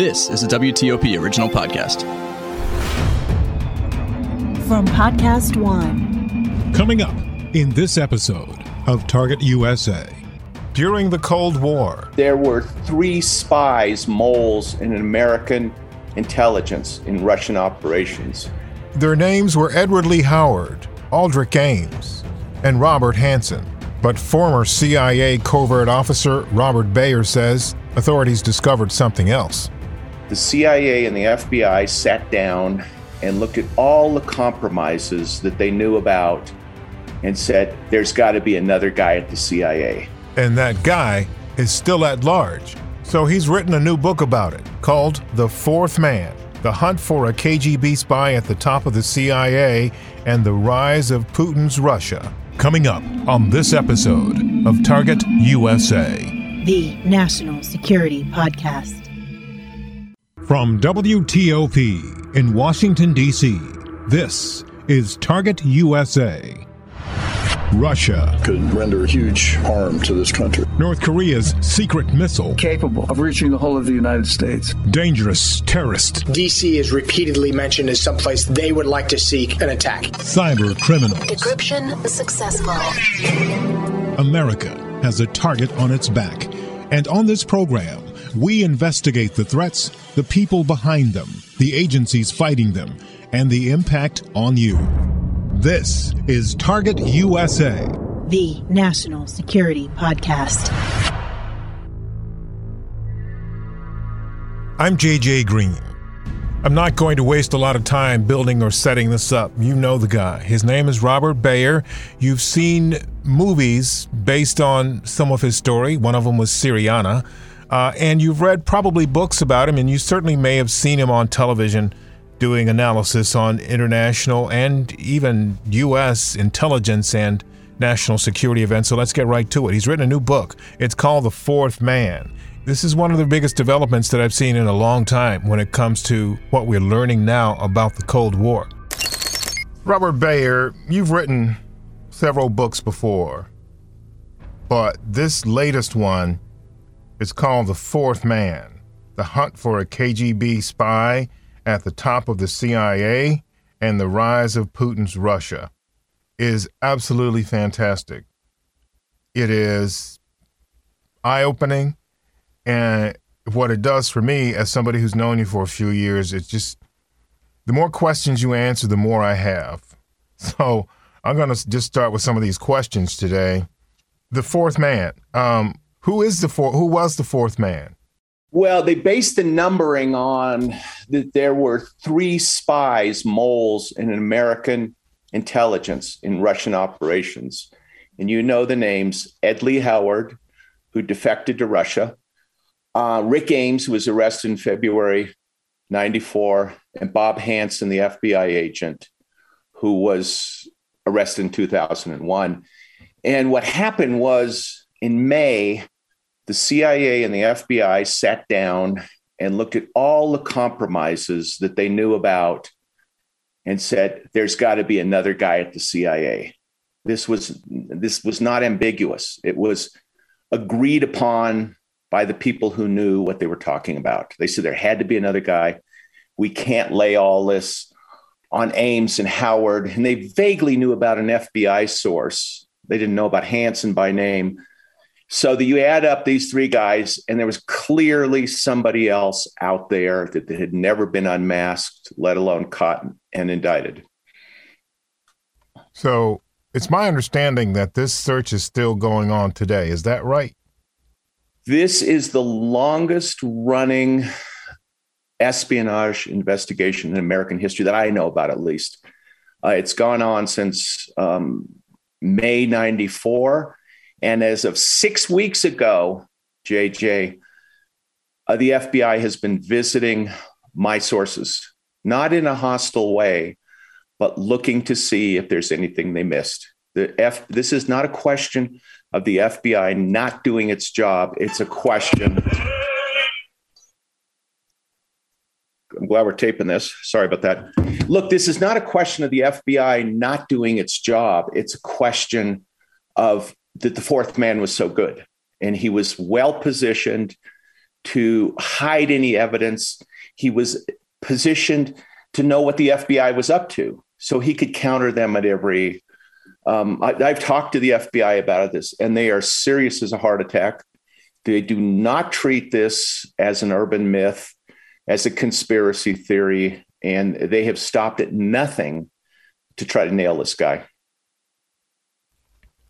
This is a WTOP original podcast. From Podcast One. Coming up in this episode of Target USA. During the Cold War, there were three spies, moles, in American intelligence in Russian operations. Their names were Edward Lee Howard, Aldrich Ames, and Robert Hanssen. But former CIA covert officer Robert Baer says authorities discovered something else. The CIA and the FBI sat down and looked at all the compromises that they knew about and said, there's got to be another guy at the CIA. And that guy is still at large. So he's written a new book about it called The Fourth Man The Hunt for a KGB Spy at the Top of the CIA and the Rise of Putin's Russia. Coming up on this episode of Target USA, the National Security Podcast. From WTOP in Washington, D.C., this is Target USA. Russia could render huge harm to this country. North Korea's secret missile capable of reaching the whole of the United States. Dangerous terrorist. DC is repeatedly mentioned as someplace they would like to seek an attack. Cyber criminals. Decryption successful. America has a target on its back. And on this program, we investigate the threats, the people behind them, the agencies fighting them, and the impact on you. This is Target USA, the National Security Podcast. I'm JJ Green. I'm not going to waste a lot of time building or setting this up. You know the guy. His name is Robert Baer. You've seen movies based on some of his story. One of them was Syriana. Uh, and you've read probably books about him, and you certainly may have seen him on television doing analysis on international and even U.S. intelligence and national security events. So let's get right to it. He's written a new book. It's called The Fourth Man. This is one of the biggest developments that I've seen in a long time when it comes to what we're learning now about the Cold War. Robert Baer, you've written several books before, but this latest one it's called The Fourth Man The Hunt for a KGB Spy at the Top of the CIA and the Rise of Putin's Russia is absolutely fantastic. It is eye opening. And what it does for me, as somebody who's known you for a few years, it's just the more questions you answer, the more I have. So I'm going to just start with some of these questions today. The fourth man. Um, who is the four? Who was the fourth man? Well, they based the numbering on that there were three spies, moles, in American intelligence in Russian operations. And you know the names Ed Lee Howard, who defected to Russia, uh, Rick Ames, who was arrested in February 94, and Bob Hanssen, the FBI agent, who was arrested in 2001. And what happened was in May, the CIA and the FBI sat down and looked at all the compromises that they knew about and said, there's got to be another guy at the CIA. This was this was not ambiguous. It was agreed upon by the people who knew what they were talking about. They said there had to be another guy. We can't lay all this on Ames and Howard. And they vaguely knew about an FBI source. They didn't know about Hanssen by name. So that you add up these three guys, and there was clearly somebody else out there that had never been unmasked, let alone caught and indicted. So it's my understanding that this search is still going on today. Is that right? This is the longest running espionage investigation in American history that I know about, at least. Uh, it's gone on since um, May 94 and as of six weeks ago, JJ, uh, the FBI has been visiting my sources, not in a hostile way, but looking to see if there's anything they missed. The F, this is not a question of the FBI not doing its job. It's a question. I'm glad we're taping this. Sorry about that. Look, this is not a question of the FBI not doing its job. It's a question of that the fourth man was so good and he was well positioned to hide any evidence. He was positioned to know what the FBI was up to so he could counter them at every. Um, I, I've talked to the FBI about this, and they are serious as a heart attack. They do not treat this as an urban myth, as a conspiracy theory, and they have stopped at nothing to try to nail this guy.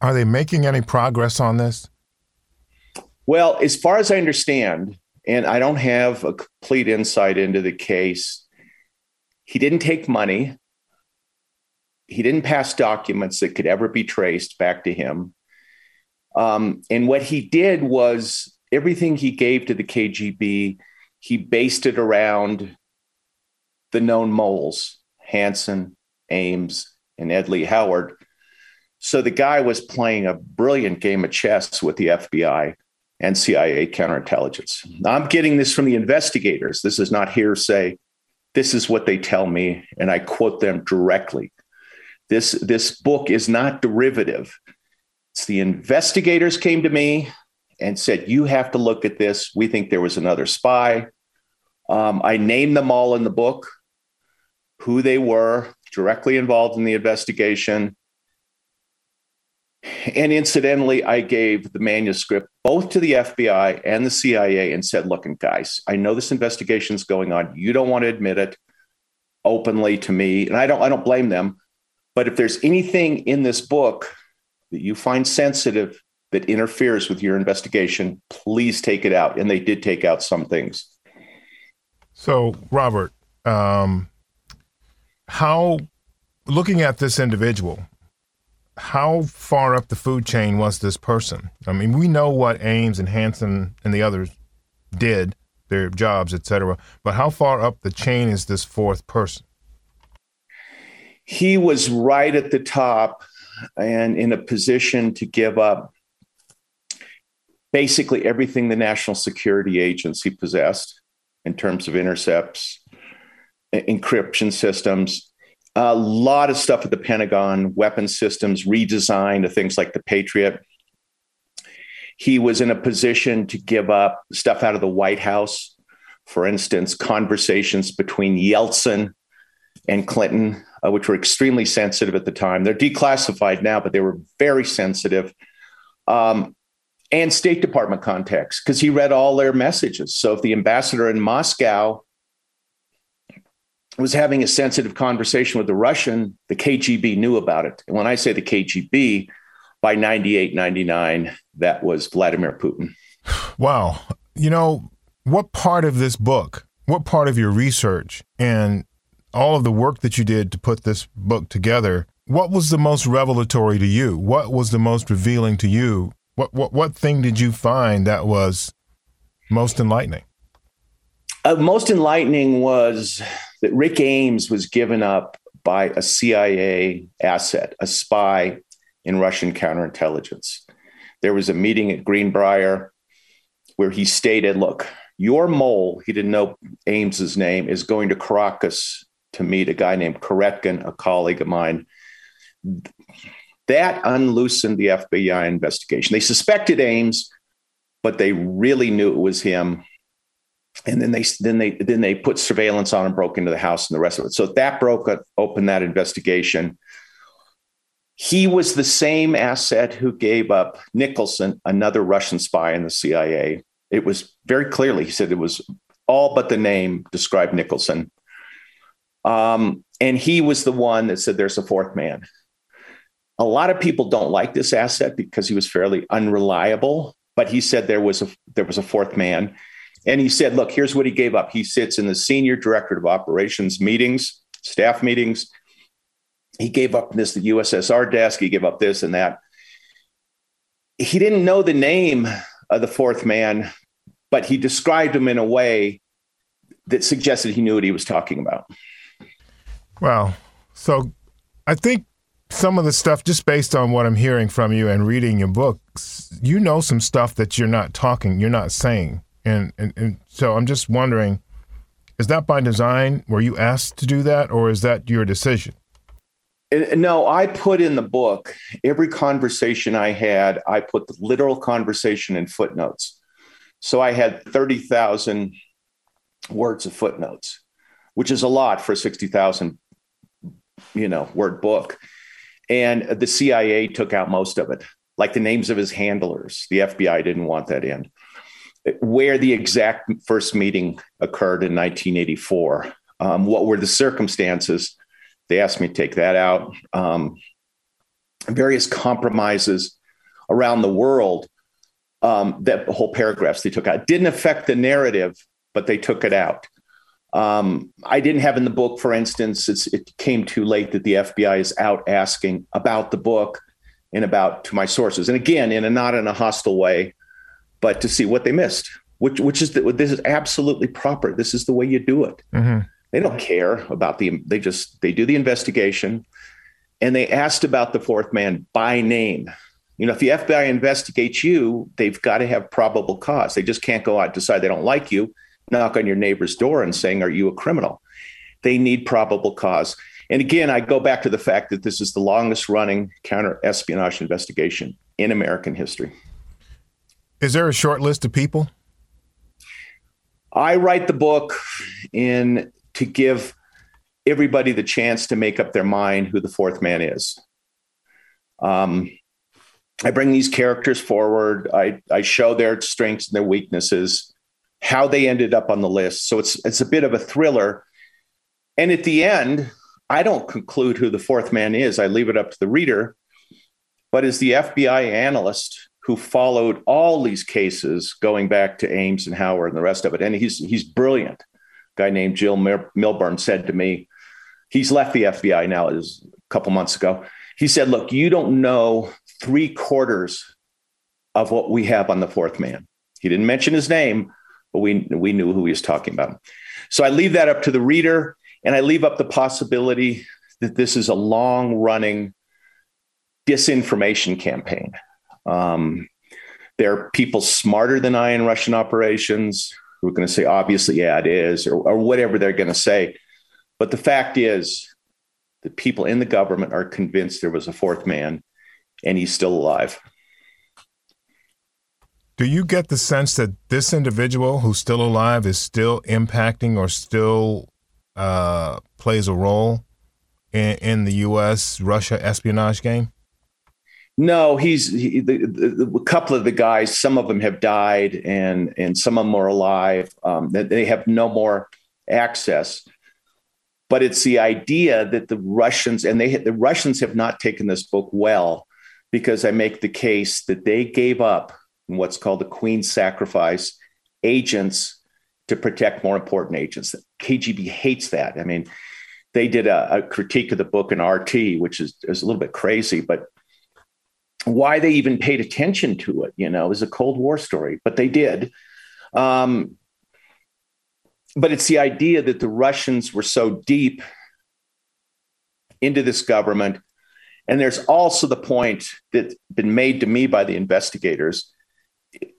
Are they making any progress on this? Well, as far as I understand, and I don't have a complete insight into the case, he didn't take money. He didn't pass documents that could ever be traced back to him. Um, and what he did was everything he gave to the KGB, he based it around the known moles Hanssen, Ames, and Ed Lee Howard. So the guy was playing a brilliant game of chess with the FBI and CIA counterintelligence. I'm getting this from the investigators. This is not hearsay. This is what they tell me, and I quote them directly. This, this book is not derivative. It's the investigators came to me and said, You have to look at this. We think there was another spy. Um, I named them all in the book, who they were, directly involved in the investigation. And incidentally, I gave the manuscript both to the FBI and the CIA and said, Look, guys, I know this investigation is going on. You don't want to admit it openly to me. And I don't, I don't blame them. But if there's anything in this book that you find sensitive that interferes with your investigation, please take it out. And they did take out some things. So, Robert, um, how, looking at this individual, how far up the food chain was this person? I mean, we know what Ames and Hanssen and the others did, their jobs, etc. But how far up the chain is this fourth person? He was right at the top and in a position to give up basically everything the National Security Agency possessed in terms of intercepts, encryption systems, a lot of stuff at the Pentagon, weapon systems, redesign of things like the Patriot. He was in a position to give up stuff out of the White House. For instance, conversations between Yeltsin and Clinton, uh, which were extremely sensitive at the time. They're declassified now, but they were very sensitive. Um, and State Department contacts, because he read all their messages. So if the ambassador in Moscow was having a sensitive conversation with the Russian, the KGB knew about it. And when I say the KGB, by 98, 99, that was Vladimir Putin. Wow. You know, what part of this book, what part of your research and all of the work that you did to put this book together, what was the most revelatory to you? What was the most revealing to you? What what what thing did you find that was most enlightening? Uh, most enlightening was that Rick Ames was given up by a CIA asset, a spy in Russian counterintelligence. There was a meeting at Greenbrier where he stated, Look, your mole, he didn't know Ames's name, is going to Caracas to meet a guy named Koretkin, a colleague of mine. That unloosened the FBI investigation. They suspected Ames, but they really knew it was him and then they then they then they put surveillance on and broke into the house and the rest of it. So that broke open that investigation. He was the same asset who gave up Nicholson, another Russian spy in the CIA. It was very clearly he said it was all but the name described Nicholson. Um, and he was the one that said there's a fourth man. A lot of people don't like this asset because he was fairly unreliable, but he said there was a there was a fourth man and he said, look, here's what he gave up. He sits in the senior director of operations meetings, staff meetings. He gave up this, the USSR desk. He gave up this and that. He didn't know the name of the fourth man, but he described him in a way that suggested he knew what he was talking about. Wow. So I think some of the stuff, just based on what I'm hearing from you and reading your books, you know some stuff that you're not talking, you're not saying. And, and, and so I'm just wondering, is that by design? Were you asked to do that, or is that your decision? No, I put in the book every conversation I had, I put the literal conversation in footnotes. So I had 30,000 words of footnotes, which is a lot for a 60,000 you know, word book. And the CIA took out most of it, like the names of his handlers. The FBI didn't want that in. Where the exact first meeting occurred in 1984, um, what were the circumstances? They asked me to take that out. Um, various compromises around the world um, that whole paragraphs they took out didn't affect the narrative, but they took it out. Um, I didn't have in the book, for instance, it came too late that the FBI is out asking about the book and about to my sources, and again, in a not in a hostile way, but to see what they missed, which which is the, this is absolutely proper. This is the way you do it. Mm-hmm. They don't care about the. They just they do the investigation, and they asked about the fourth man by name. You know, if the FBI investigates you, they've got to have probable cause. They just can't go out and decide they don't like you knock on your neighbor's door and saying, Are you a criminal? They need probable cause. And again, I go back to the fact that this is the longest running counter espionage investigation in American history. Is there a short list of people? I write the book in to give everybody the chance to make up their mind who the fourth man is. Um, I bring these characters forward. I, I show their strengths and their weaknesses how they ended up on the list. So it's it's a bit of a thriller. And at the end, I don't conclude who the fourth man is. I leave it up to the reader. But as the FBI analyst who followed all these cases going back to Ames and Howard and the rest of it, and he's he's brilliant. A guy named Jim Milburn said to me, he's left the FBI now. It was a couple months ago. He said, "Look, you don't know three quarters of what we have on the fourth man." He didn't mention his name, but we we knew who he was talking about. So I leave that up to the reader, and I leave up the possibility that this is a long running disinformation campaign. Um, there are people smarter than I in Russian operations who are going to say, obviously, yeah, it is, or, or whatever they're going to say. But the fact is, the people in the government are convinced there was a fourth man and he's still alive. Do you get the sense that this individual who's still alive is still impacting or still uh, plays a role in, in, the U.S. Russia espionage game? No, he's he, the, the, a couple of the guys. Some of them have died, and and some of them are alive. Um, they have no more access. But it's the idea that the Russians and they the Russians have not taken this book well, because I make the case that they gave up what's called the Queen's sacrifice agents to protect more important agents. KGB hates that. I mean, they did a, a critique of the book in RT, which is, is a little bit crazy, but why they even paid attention to it, you know, is a Cold War story, but they did. Um, but it's the idea that the Russians were so deep into this government. And there's also the point that's been made to me by the investigators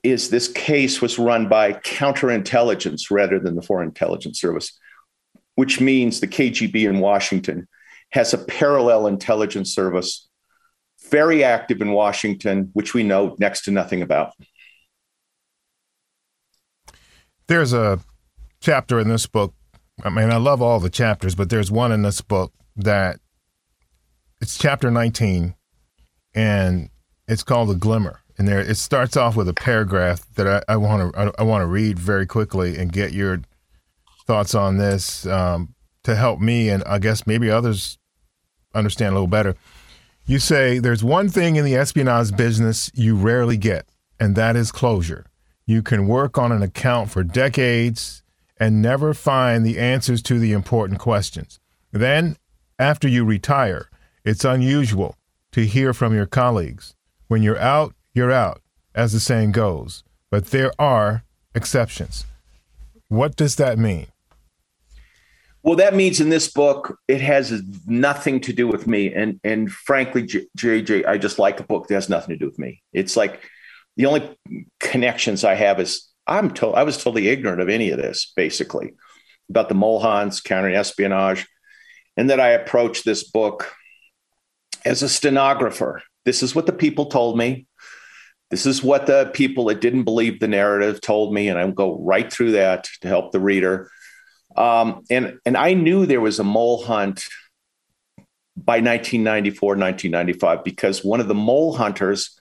is this case was run by counterintelligence rather than the Foreign Intelligence Service, which means the KGB in Washington has a parallel intelligence service very active in Washington, which we know next to nothing about. There's a chapter in this book. I mean, I love all the chapters, but there's one in this book that it's chapter 19, and it's called The Glimmer and there it starts off with a paragraph that I want to I, want to read very quickly and get your thoughts on this um, to help me and I guess maybe others understand a little better. You say there's one thing in the espionage business you rarely get, and that is closure. You can work on an account for decades and never find the answers to the important questions. Then, after you retire, it's unusual to hear from your colleagues. When you're out, you're out, as the saying goes. But there are exceptions. What does that mean? Well, that means in this book, it has nothing to do with me. And and frankly, JJ, I just like a book that has nothing to do with me. It's like the only connections I have is I'm told I was totally ignorant of any of this, basically, about the mole hunts, counterespionage, and that I approached this book as a stenographer. This is what the people told me This is what the people that didn't believe the narrative told me, and I go right through that to help the reader. Um, and and I knew there was a mole hunt by 1994, 1995, because one of the mole hunters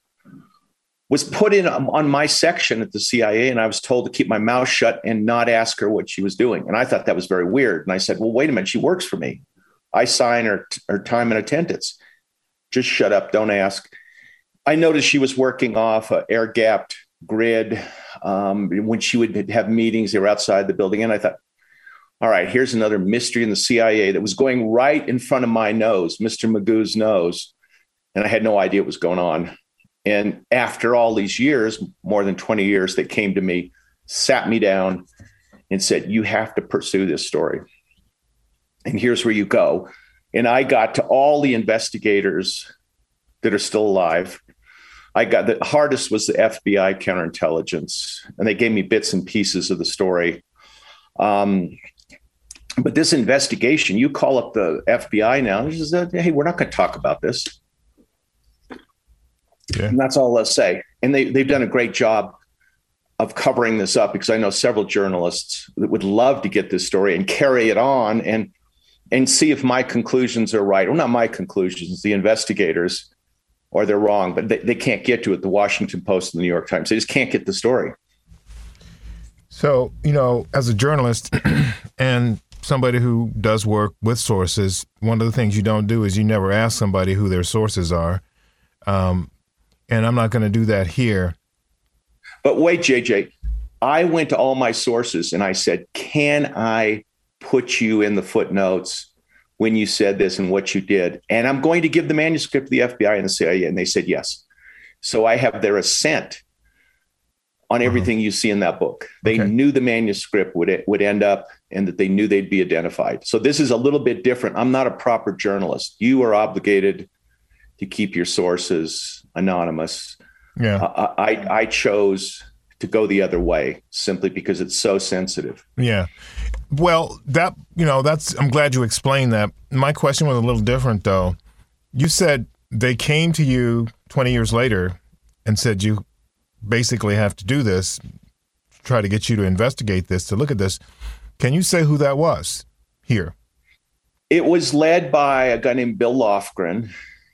was put in on my section at the CIA, and I was told to keep my mouth shut and not ask her what she was doing. And I thought that was very weird. And I said, "Well, wait a minute, she works for me. I sign her her time and attendance. Just shut up, don't ask." I noticed she was working off a air gapped grid. Um, when she would have meetings, they were outside the building. And I thought, all right, here's another mystery in the CIA that was going right in front of my nose, Mr. Magoo's nose. And I had no idea what was going on. And after all these years, more than 20 years, they came to me, sat me down, and said, You have to pursue this story. And here's where you go. And I got to all the investigators that are still alive I got the hardest was the FBI counterintelligence, and they gave me bits and pieces of the story. Um, but this investigation, you call up the FBI now, and says, "Hey, we're not going to talk about this." Yeah. And that's all they'll say. And they they've done a great job of covering this up because I know several journalists that would love to get this story and carry it on and and see if my conclusions are right. Well, not my conclusions, the investigators or they're wrong, but they, they can't get to it. The Washington Post and the New York Times, they just can't get the story. So, you know, as a journalist and somebody who does work with sources, one of the things you don't do is you never ask somebody who their sources are. Um, and I'm not going to do that here. But wait, JJ, I went to all my sources and I said, can I put you in the footnotes when you said this and what you did. And I'm going to give the manuscript to the FBI and the CIA. And they said yes. So I have their assent on uh-huh. everything uh-huh. you see in that book. They okay. knew the manuscript would would end up and that they knew they'd be identified. So this is a little bit different. I'm not a proper journalist. You are obligated to keep your sources anonymous. Yeah. I, I, I chose to go the other way simply because it's so sensitive. Yeah. Well, that you know, that's I'm glad you explained that. My question was a little different though. You said they came to you 20 years later and said you basically have to do this, try to get you to investigate this, to look at this. Can you say who that was here? It was led by a guy named Bill Lofgren.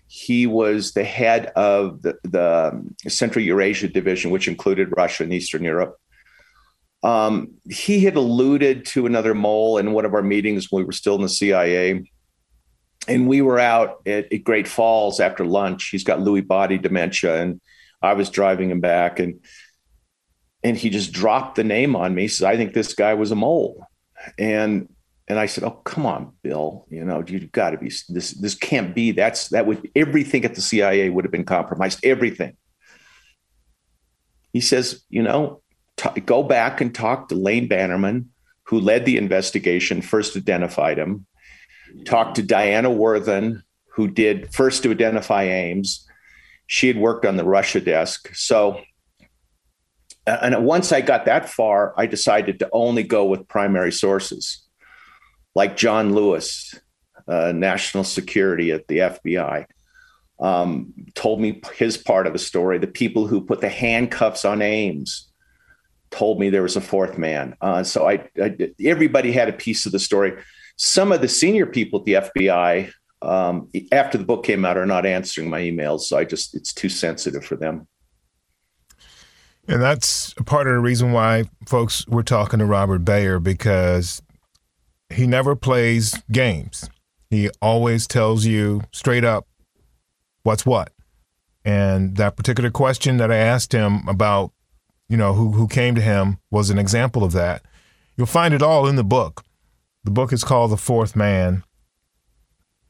He was the head of the, the Central Eurasia Division, which included Russia and Eastern Europe. Um, he had alluded to another mole in one of our meetings when we were still in the CIA. And we were out at, at Great Falls after lunch. He's got Lewy body dementia, and I was driving him back, and and he just dropped the name on me. He says, "I think this guy was a mole," and and I said, "Oh, come on, Bill. You know, you've got to be this. This can't be. That's that would everything at the CIA would have been compromised. Everything." He says, "You know, t- go back and talk to Lane Bannerman, who led the investigation, first identified him. Talk to Diana Worthen, who did first to identify Ames. She had worked on the Russia desk. So, and once I got that far, I decided to only go with primary sources like John Lewis, uh, national security at the FBI. Um, told me his part of the story. The people who put the handcuffs on Ames, told me there was a fourth man. Uh, so I, I, everybody had a piece of the story. Some of the senior people at the FBI, um, after the book came out, are not answering my emails. So I just it's too sensitive for them. And that's part of the reason why folks were talking to Robert Baer because he never plays games. He always tells you straight up what's what. And that particular question that I asked him about you know, who, who came to him was an example of that. You'll find it all in the book. The book is called The Fourth Man.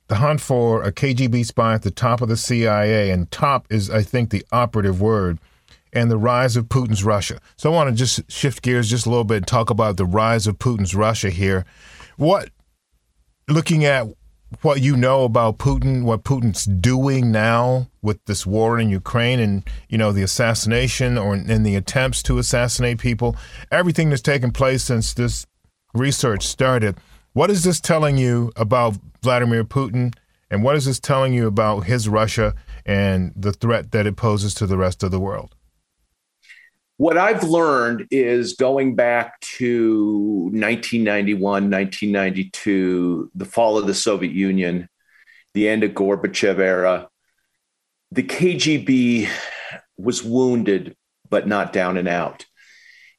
The hunt for a KGB spy at the top of the CIA, and top is, I think, the operative word, and the rise of Putin's Russia. So I want to just shift gears just a little bit and talk about the rise of Putin's Russia here. What, looking at what you know about Putin, what Putin's doing now with this war in Ukraine and, you know, the assassination or in the attempts to assassinate people, everything that's taken place since this research started. What is this telling you about Vladimir Putin? And what is this telling you about his Russia and the threat that it poses to the rest of the world? What I've learned is going back to 1991, 1992, the fall of the Soviet Union, the end of Gorbachev era, the KGB was wounded, but not down and out.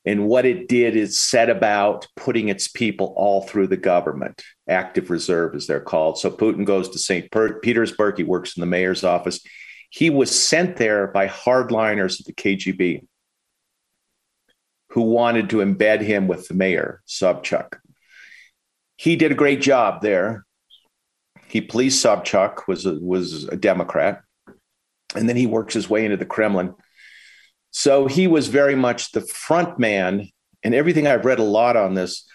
And what it did is set about putting its people all through the government, active reserve, as they're called. So Putin goes to St. Petersburg. He works in the mayor's office. He was sent there by hardliners of the KGB who wanted to embed him with the mayor, Sobchak. He did a great job there. He pleased Sobchak, was a, was a Democrat, and then he works his way into the Kremlin so he was very much the front man. And everything I've read a lot on this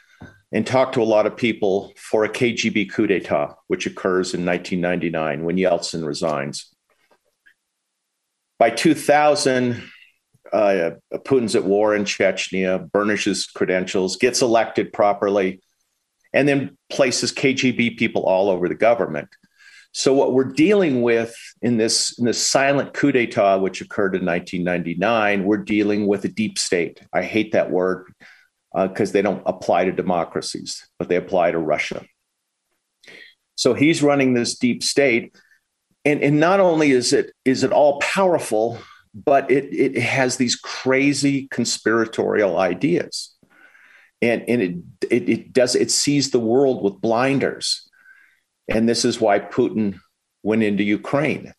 and talked to a lot of people for a KGB coup d'etat, which occurs in 1999 when Yeltsin resigns. By 2000, uh, Putin's at war in Chechnya, burnishes credentials, gets elected properly, and then places KGB people all over the government. So what we're dealing with in this in this silent coup d'état, which occurred in 1999, we're dealing with a deep state. I hate that word because uh, they don't apply to democracies, but they apply to Russia. So he's running this deep state, and and not only is it is it all powerful, but it it has these crazy conspiratorial ideas, and and it it, it does it sees the world with blinders and this is why Putin went into Ukraine.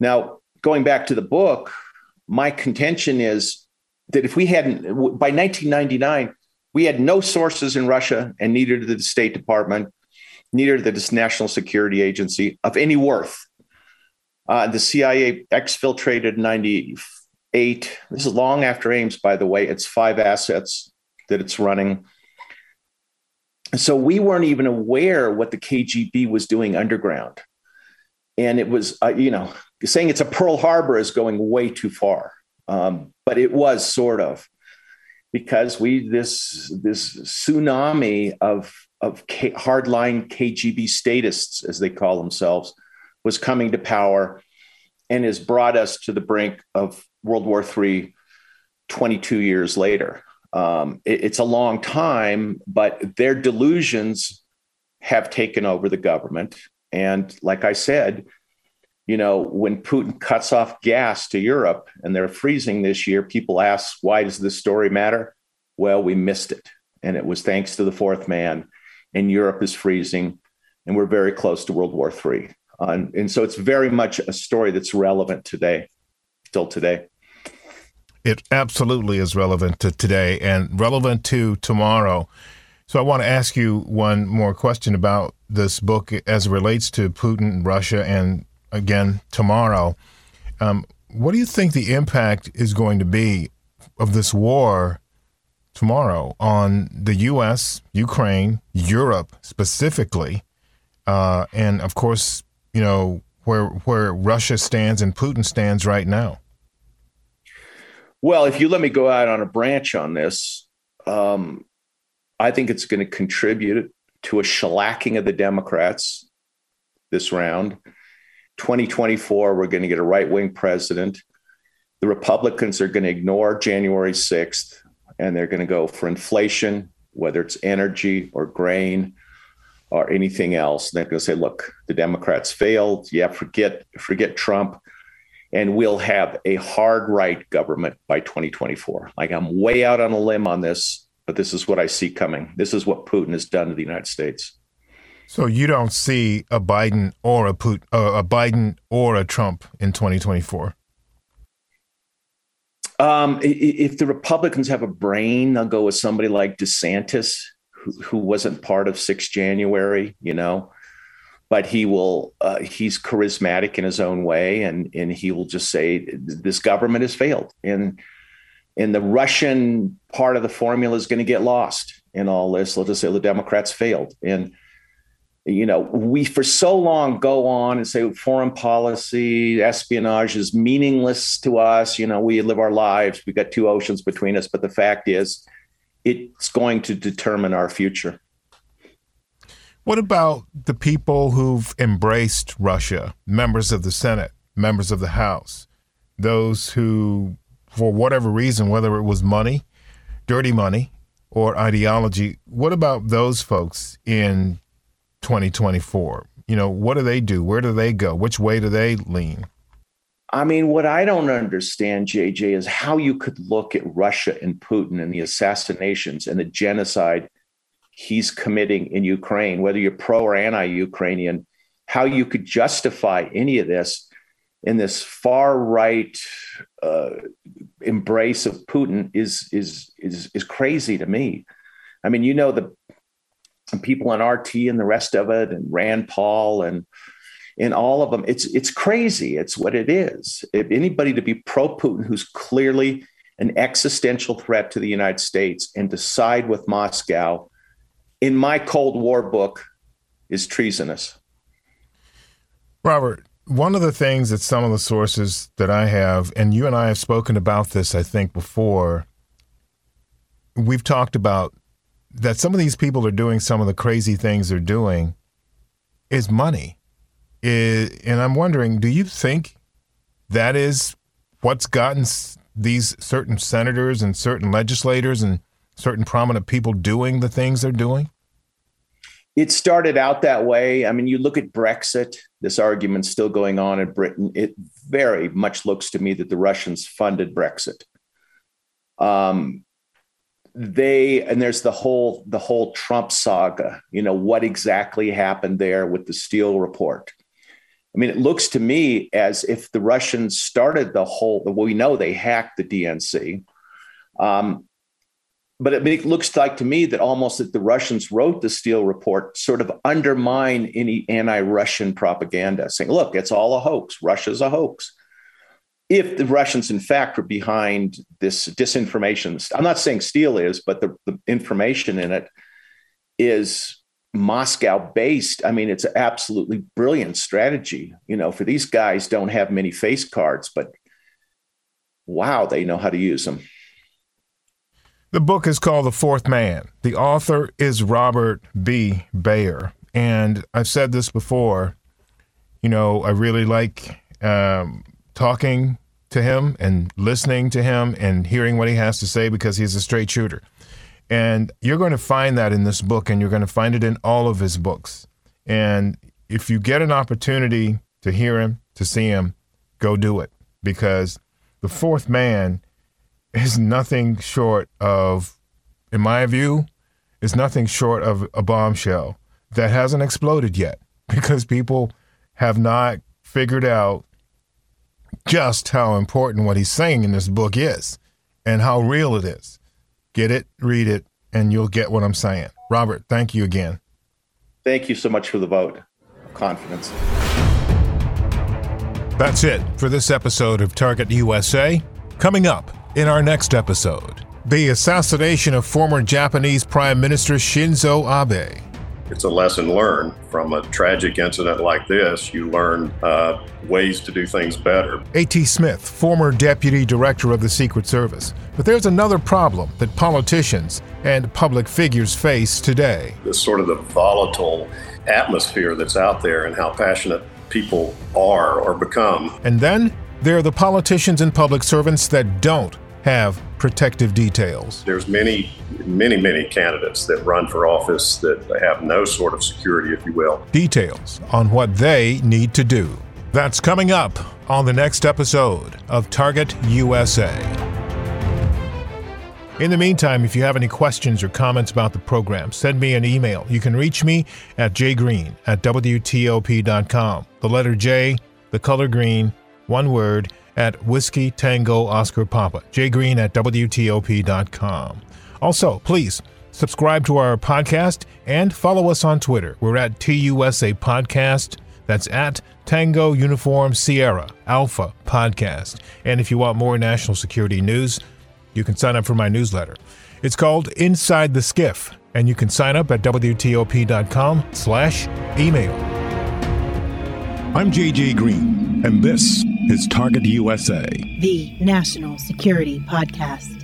Now, going back to the book, my contention is that if we hadn't, by 1999, we had no sources in Russia, and neither did the State Department, neither did the National Security Agency of any worth. Uh, the CIA exfiltrated 98. This is long after Ames, by the way. It's five assets that it's running so we weren't even aware what the KGB was doing underground. And it was, uh, you know, saying it's a Pearl Harbor is going way too far. Um, but it was sort of because we this this tsunami of of K, hardline KGB statists, as they call themselves, was coming to power, and has brought us to the brink of World War III 22 years later. Um, it, it's a long time, but their delusions have taken over the government. And like I said, you know, when Putin cuts off gas to Europe and they're freezing this year, people ask, why does this story matter? Well, we missed it. And it was thanks to the fourth man. And Europe is freezing. And we're very close to World War III. Uh, and so it's very much a story that's relevant today, still today. It absolutely is relevant to today and relevant to tomorrow. So I want to ask you one more question about this book as it relates to Putin, Russia, and again tomorrow. Um, what do you think the impact is going to be of this war tomorrow on the U.S., Ukraine, Europe specifically, uh, and of course, you know where where Russia stands and Putin stands right now? Well, if you let me go out on a branch on this, um, I think it's going to contribute to a shellacking of the Democrats this round. 2024, we're going to get a right wing president. The Republicans are going to ignore January 6th and they're going to go for inflation, whether it's energy or grain or anything else. And they're going to say, look, the Democrats failed. Yeah, forget, forget Trump and we'll have a hard right government by 2024. Like I'm way out on a limb on this, but this is what I see coming. This is what Putin has done to the United States. So you don't see a Biden or a Putin, uh, a Biden or a Trump in 2024. Um, if the Republicans have a brain, they'll go with somebody like DeSantis, who, who wasn't part of 6 January, you know, but he will uh, he's charismatic in his own way and and he will just say this government has failed and and the russian part of the formula is going to get lost in all this. Let's just say the democrats failed and you know we for so long go on and say foreign policy espionage is meaningless to us you know we live our lives we've got two oceans between us but the fact is it's going to determine our future what about the people who've embraced Russia, members of the Senate, members of the House, those who for whatever reason, whether it was money, dirty money, or ideology. What about those folks in 2024? You know, what do they do? Where do they go? Which way do they lean? I mean, what I don't understand, JJ, is how you could look at Russia and Putin and the assassinations and the genocide he's committing in Ukraine, whether you're pro or anti Ukrainian, how you could justify any of this in this far right uh, embrace of Putin is, is, is, is crazy to me. I mean, you know, the people on RT and the rest of it, and Rand Paul and in all of them. It's it's crazy. It's what it is. If anybody to be pro Putin who's clearly an existential threat to the United States and to side with Moscow, in my Cold War book, is treasonous. Robert, one of the things that some of the sources that I have, and you and I have spoken about this, I think, before, we've talked about that some of these people are doing some of the crazy things they're doing is money. Is, and I'm wondering, do you think that is what's gotten these certain senators and certain legislators and certain prominent people doing the things they're doing? It started out that way. I mean, you look at Brexit, this argument's still going on in Britain. It very much looks to me that the Russians funded Brexit. Um, they and there's the whole the whole Trump saga. You know what exactly happened there with the Steele report. I mean, it looks to me as if the Russians started the whole. Well, we know they hacked the DNC, um, but it, looks like to me that almost that the Russians wrote the Steele report sort of undermine any anti-Russian propaganda, saying, "Look, it's all a hoax. Russia's a hoax." If the Russians, in fact, were behind this disinformation, I'm not saying Steele is, but the, the information in it is Moscow based. I mean, it's an absolutely brilliant strategy. You know, for these guys, don't have many face cards, but wow, they know how to use them. The book is called The Fourth Man. The author is Robert B. Baer. And I've said this before, you know, I really like um, talking to him and listening to him and hearing what he has to say because he's a straight shooter. And you're going to find that in this book, and you're going to find it in all of his books. And if you get an opportunity to hear him, to see him, go do it because the fourth man is nothing short of, in my view, is nothing short of a bombshell that hasn't exploded yet because people have not figured out just how important what he's saying in this book is and how real it is. Get it, read it, and you'll get what I'm saying. Robert, thank you again. Thank you so much for the vote of confidence. That's it for this episode of Target USA. Coming up in our next episode, the assassination of former Japanese Prime Minister Shinzo Abe. It's a lesson learned from a tragic incident like this. You learn uh, ways to do things better. A.T. Smith, former deputy director of the Secret Service. But there's another problem that politicians and public figures face today. This sort of the volatile atmosphere that's out there and how passionate people are or become. And then there are the politicians and public servants that don't have protective details. There's many, many, many candidates that run for office that have no sort of security, if you will. Details on what they need to do. That's coming up on the next episode of Target USA. In the meantime, if you have any questions or comments about the program, send me an email. You can reach me at jgreen at WTOP.com. The letter J, the color green, one word, at Whiskey Tango Oscar Papa, jgreen at WTOP.com. Also, please subscribe to our podcast and follow us on Twitter. We're at TUSA Podcast. That's at Tango Uniform Sierra Alpha Podcast. And if you want more national security news, you can sign up for my newsletter. It's called Inside the Skiff, and you can sign up at WTOP.com slash email. I'm JJ Green, and this is Target USA, the national security podcast.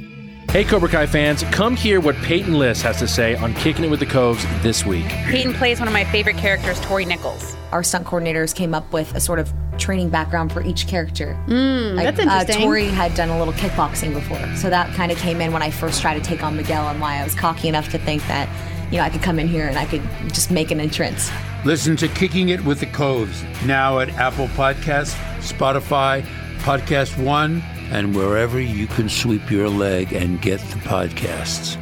Hey, Cobra Kai fans, come hear what Peyton List has to say on Kicking It with the Coves this week. Peyton plays one of my favorite characters, Tori Nichols. Our stunt coordinators came up with a sort of training background for each character. Mm, Like, that's interesting. Uh, Tori had done a little kickboxing before, so that kind of came in when I first tried to take on Miguel, and why I was cocky enough to think that, you know, I could come in here and I could just make an entrance. Listen to Kicking It with the Coves now at Apple Podcasts, Spotify, Podcast One, and wherever you can sweep your leg and get the podcasts.